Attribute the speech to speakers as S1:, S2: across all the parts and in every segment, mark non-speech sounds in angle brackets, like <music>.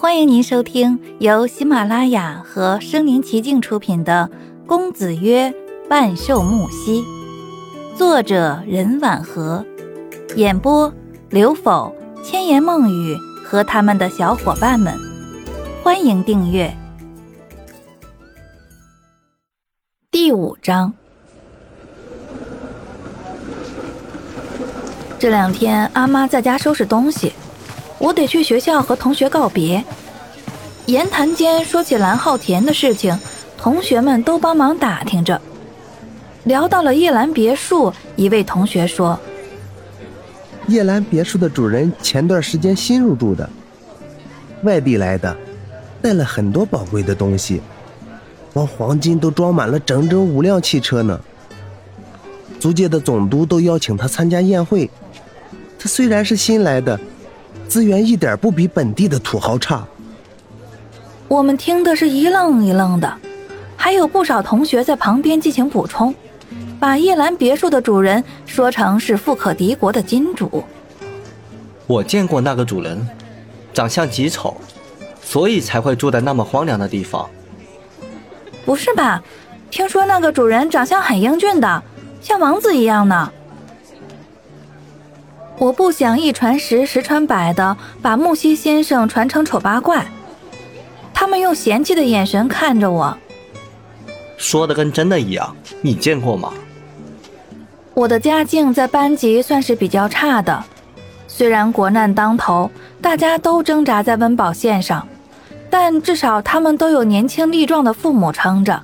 S1: 欢迎您收听由喜马拉雅和声临其境出品的《公子曰万寿木兮》，作者任婉和，演播刘否、千言梦语和他们的小伙伴们。欢迎订阅。第五章。这两天阿妈在家收拾东西。我得去学校和同学告别。言谈间说起蓝浩田的事情，同学们都帮忙打听着。聊到了叶兰别墅，一位同学说：“
S2: 叶兰别墅的主人前段时间新入住的，外地来的，带了很多宝贵的东西，光黄金都装满了整整五辆汽车呢。租界的总督都邀请他参加宴会。他虽然是新来的。”资源一点不比本地的土豪差。
S1: 我们听的是一愣一愣的，还有不少同学在旁边进行补充，把叶兰别墅的主人说成是富可敌国的金主。
S3: 我见过那个主人，长相极丑，所以才会住在那么荒凉的地方。
S1: 不是吧？听说那个主人长相很英俊的，像王子一样呢。我不想一传十，十传百的把木西先生传成丑八怪。他们用嫌弃的眼神看着我，
S3: 说的跟真的一样。你见过吗？
S1: 我的家境在班级算是比较差的，虽然国难当头，大家都挣扎在温饱线上，但至少他们都有年轻力壮的父母撑着。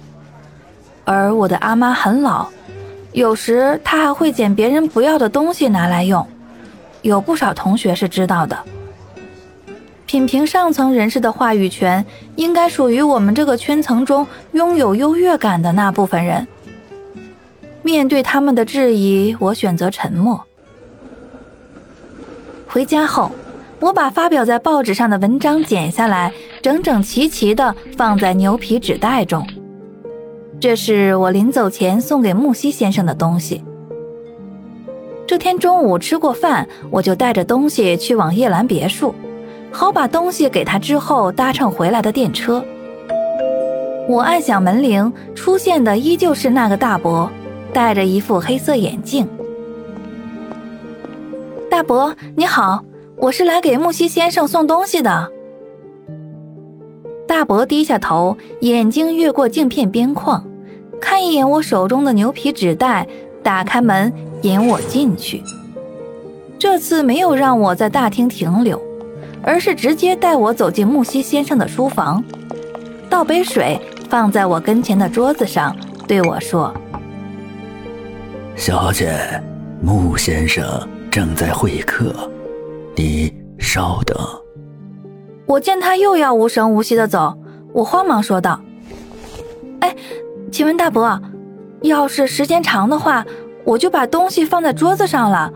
S1: 而我的阿妈很老，有时她还会捡别人不要的东西拿来用。有不少同学是知道的。品评上层人士的话语权，应该属于我们这个圈层中拥有优越感的那部分人。面对他们的质疑，我选择沉默。回家后，我把发表在报纸上的文章剪下来，整整齐齐地放在牛皮纸袋中。这是我临走前送给木西先生的东西。这天中午吃过饭，我就带着东西去往叶兰别墅，好把东西给他之后搭乘回来的电车。我按响门铃，出现的依旧是那个大伯，戴着一副黑色眼镜。大伯你好，我是来给木西先生送东西的。大伯低下头，眼睛越过镜片边框，看一眼我手中的牛皮纸袋，打开门。引我进去，这次没有让我在大厅停留，而是直接带我走进木西先生的书房，倒杯水放在我跟前的桌子上，对我说：“
S4: 小姐，木先生正在会客，你稍等。”
S1: 我见他又要无声无息的走，我慌忙说道：“哎，请问大伯，要是时间长的话。”我就把东西放在桌子上了，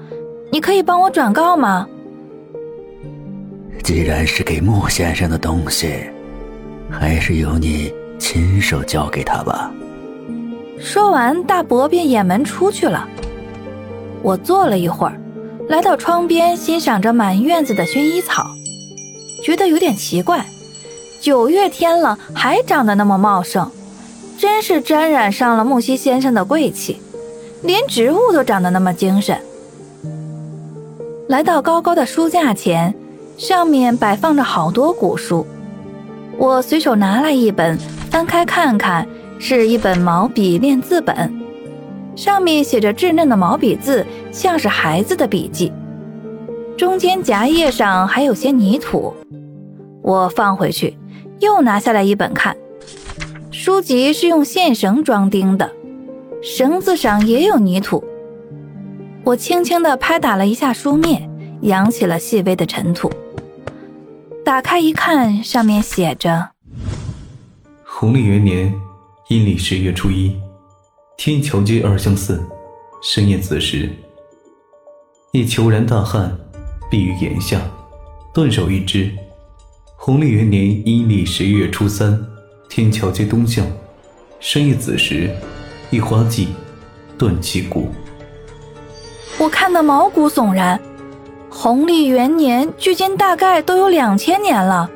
S1: 你可以帮我转告吗？
S4: 既然是给穆先生的东西，还是由你亲手交给他吧。
S1: 说完，大伯便掩门出去了。我坐了一会儿，来到窗边欣赏着满院子的薰衣草，觉得有点奇怪，九月天了还长得那么茂盛，真是沾染上了木西先生的贵气。连植物都长得那么精神。来到高高的书架前，上面摆放着好多古书。我随手拿来一本，翻开看看，是一本毛笔练字本，上面写着稚嫩的毛笔字，像是孩子的笔记。中间夹页上还有些泥土。我放回去，又拿下来一本看，书籍是用线绳装订的。绳子上也有泥土，我轻轻地拍打了一下书面，扬起了细微的尘土。打开一看，上面写着：“
S5: 弘历元年阴历十月初一，天桥街二相寺，深夜子时，一虬髯大汉避于檐下，断手一只。弘历元年阴历十一月初三，天桥街东巷，深夜子时。”一花季，断其骨。
S1: 我看得毛骨悚然。弘历元年距今大概都有两千年了，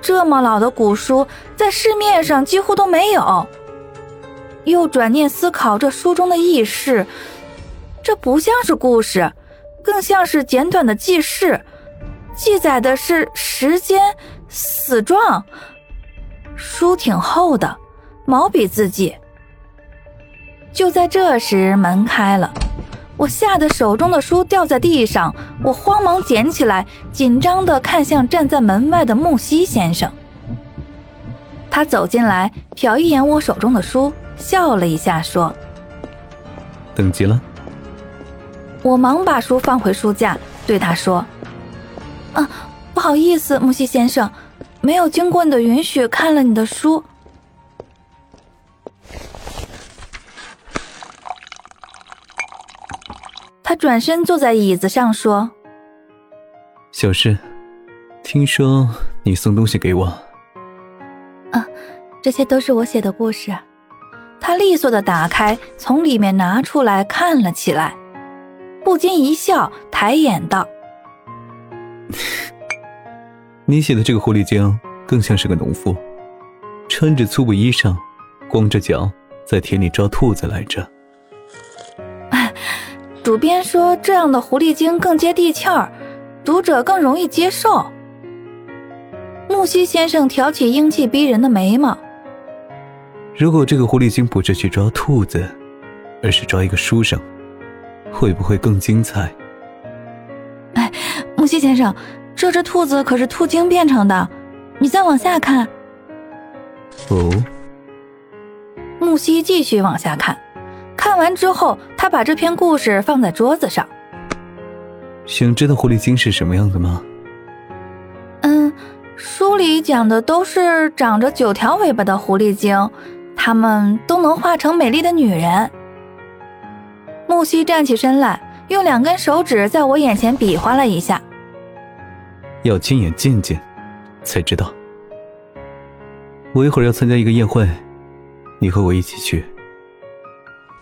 S1: 这么老的古书在市面上几乎都没有。又转念思考这书中的轶事，这不像是故事，更像是简短的记事，记载的是时间、死状。书挺厚的，毛笔字迹。就在这时，门开了，我吓得手中的书掉在地上，我慌忙捡起来，紧张地看向站在门外的木西先生。他走进来，瞟一眼我手中的书。笑了一下，说：“
S5: 等急了。”
S1: 我忙把书放回书架，对他说：“啊，不好意思，木西先生，没有经过你的允许看了你的书。”他转身坐在椅子上说：“
S5: 小诗，听说你送东西给我。”“
S1: 啊，这些都是我写的故事。”他利索的打开，从里面拿出来看了起来，不禁一笑，抬眼道：“ <laughs>
S5: 你写的这个狐狸精更像是个农夫，穿着粗布衣裳，光着脚在田里抓兔子来着。”
S1: 主编说这样的狐狸精更接地气儿，读者更容易接受。木西先生挑起英气逼人的眉毛。
S5: 如果这个狐狸精不是去抓兔子，而是抓一个书生，会不会更精彩？
S1: 哎，木西先生，这只兔子可是兔精变成的，你再往下看。
S5: 哦。
S1: 木西继续往下看，看完之后，他把这篇故事放在桌子上。
S5: 想知道狐狸精是什么样的吗？
S1: 嗯，书里讲的都是长着九条尾巴的狐狸精。他们都能化成美丽的女人。木西站起身来，用两根手指在我眼前比划了一下。
S5: 要亲眼见见，才知道。我一会儿要参加一个宴会，你和我一起去。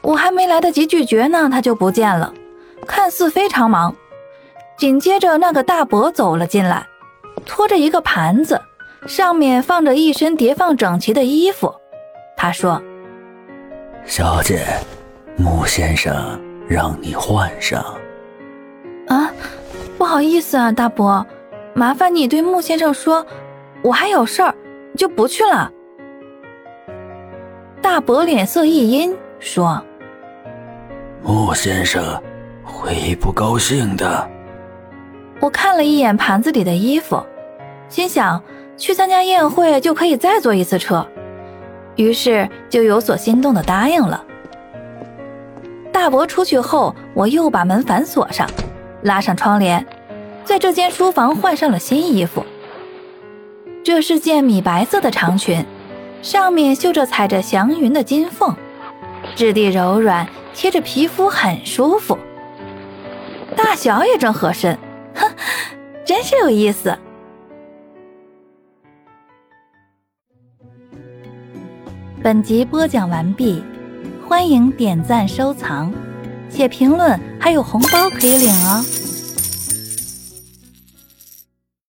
S1: 我还没来得及拒绝呢，他就不见了，看似非常忙。紧接着，那个大伯走了进来，拖着一个盘子，上面放着一身叠放整齐的衣服。他说：“
S4: 小姐，穆先生让你换上。”
S1: 啊，不好意思啊，大伯，麻烦你对穆先生说，我还有事儿，就不去了。大伯脸色一阴，说：“
S4: 穆先生会不高兴的。”
S1: 我看了一眼盘子里的衣服，心想去参加宴会就可以再坐一次车。于是就有所心动的答应了。大伯出去后，我又把门反锁上，拉上窗帘，在这间书房换上了新衣服。这是件米白色的长裙，上面绣着踩着祥云的金凤，质地柔软，贴着皮肤很舒服，大小也正合身，哼，<laughs> 真是有意思。本集播讲完毕，欢迎点赞收藏，写评论还有红包可以领哦。